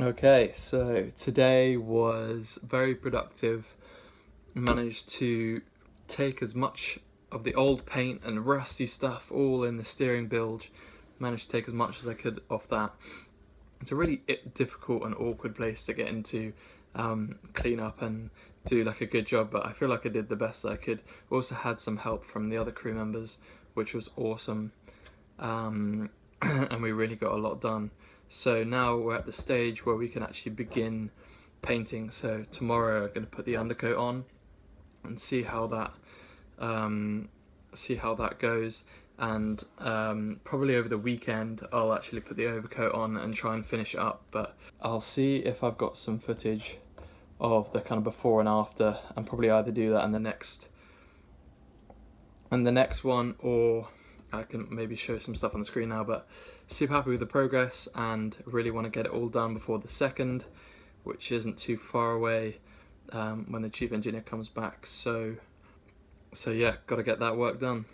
Okay, so today was very productive. Managed to take as much of the old paint and rusty stuff all in the steering bilge. Managed to take as much as I could off that. It's a really difficult and awkward place to get into, um, clean up and do like a good job, but I feel like I did the best I could. Also had some help from the other crew members, which was awesome. Um, and we really got a lot done. So now we're at the stage where we can actually begin painting. So tomorrow I'm going to put the undercoat on and see how that um, see how that goes. And um, probably over the weekend I'll actually put the overcoat on and try and finish it up. But I'll see if I've got some footage of the kind of before and after, and probably either do that in the next and the next one or I can maybe show some stuff on the screen now, but super happy with the progress and really want to get it all done before the second, which isn't too far away um, when the chief engineer comes back. So, so yeah, got to get that work done.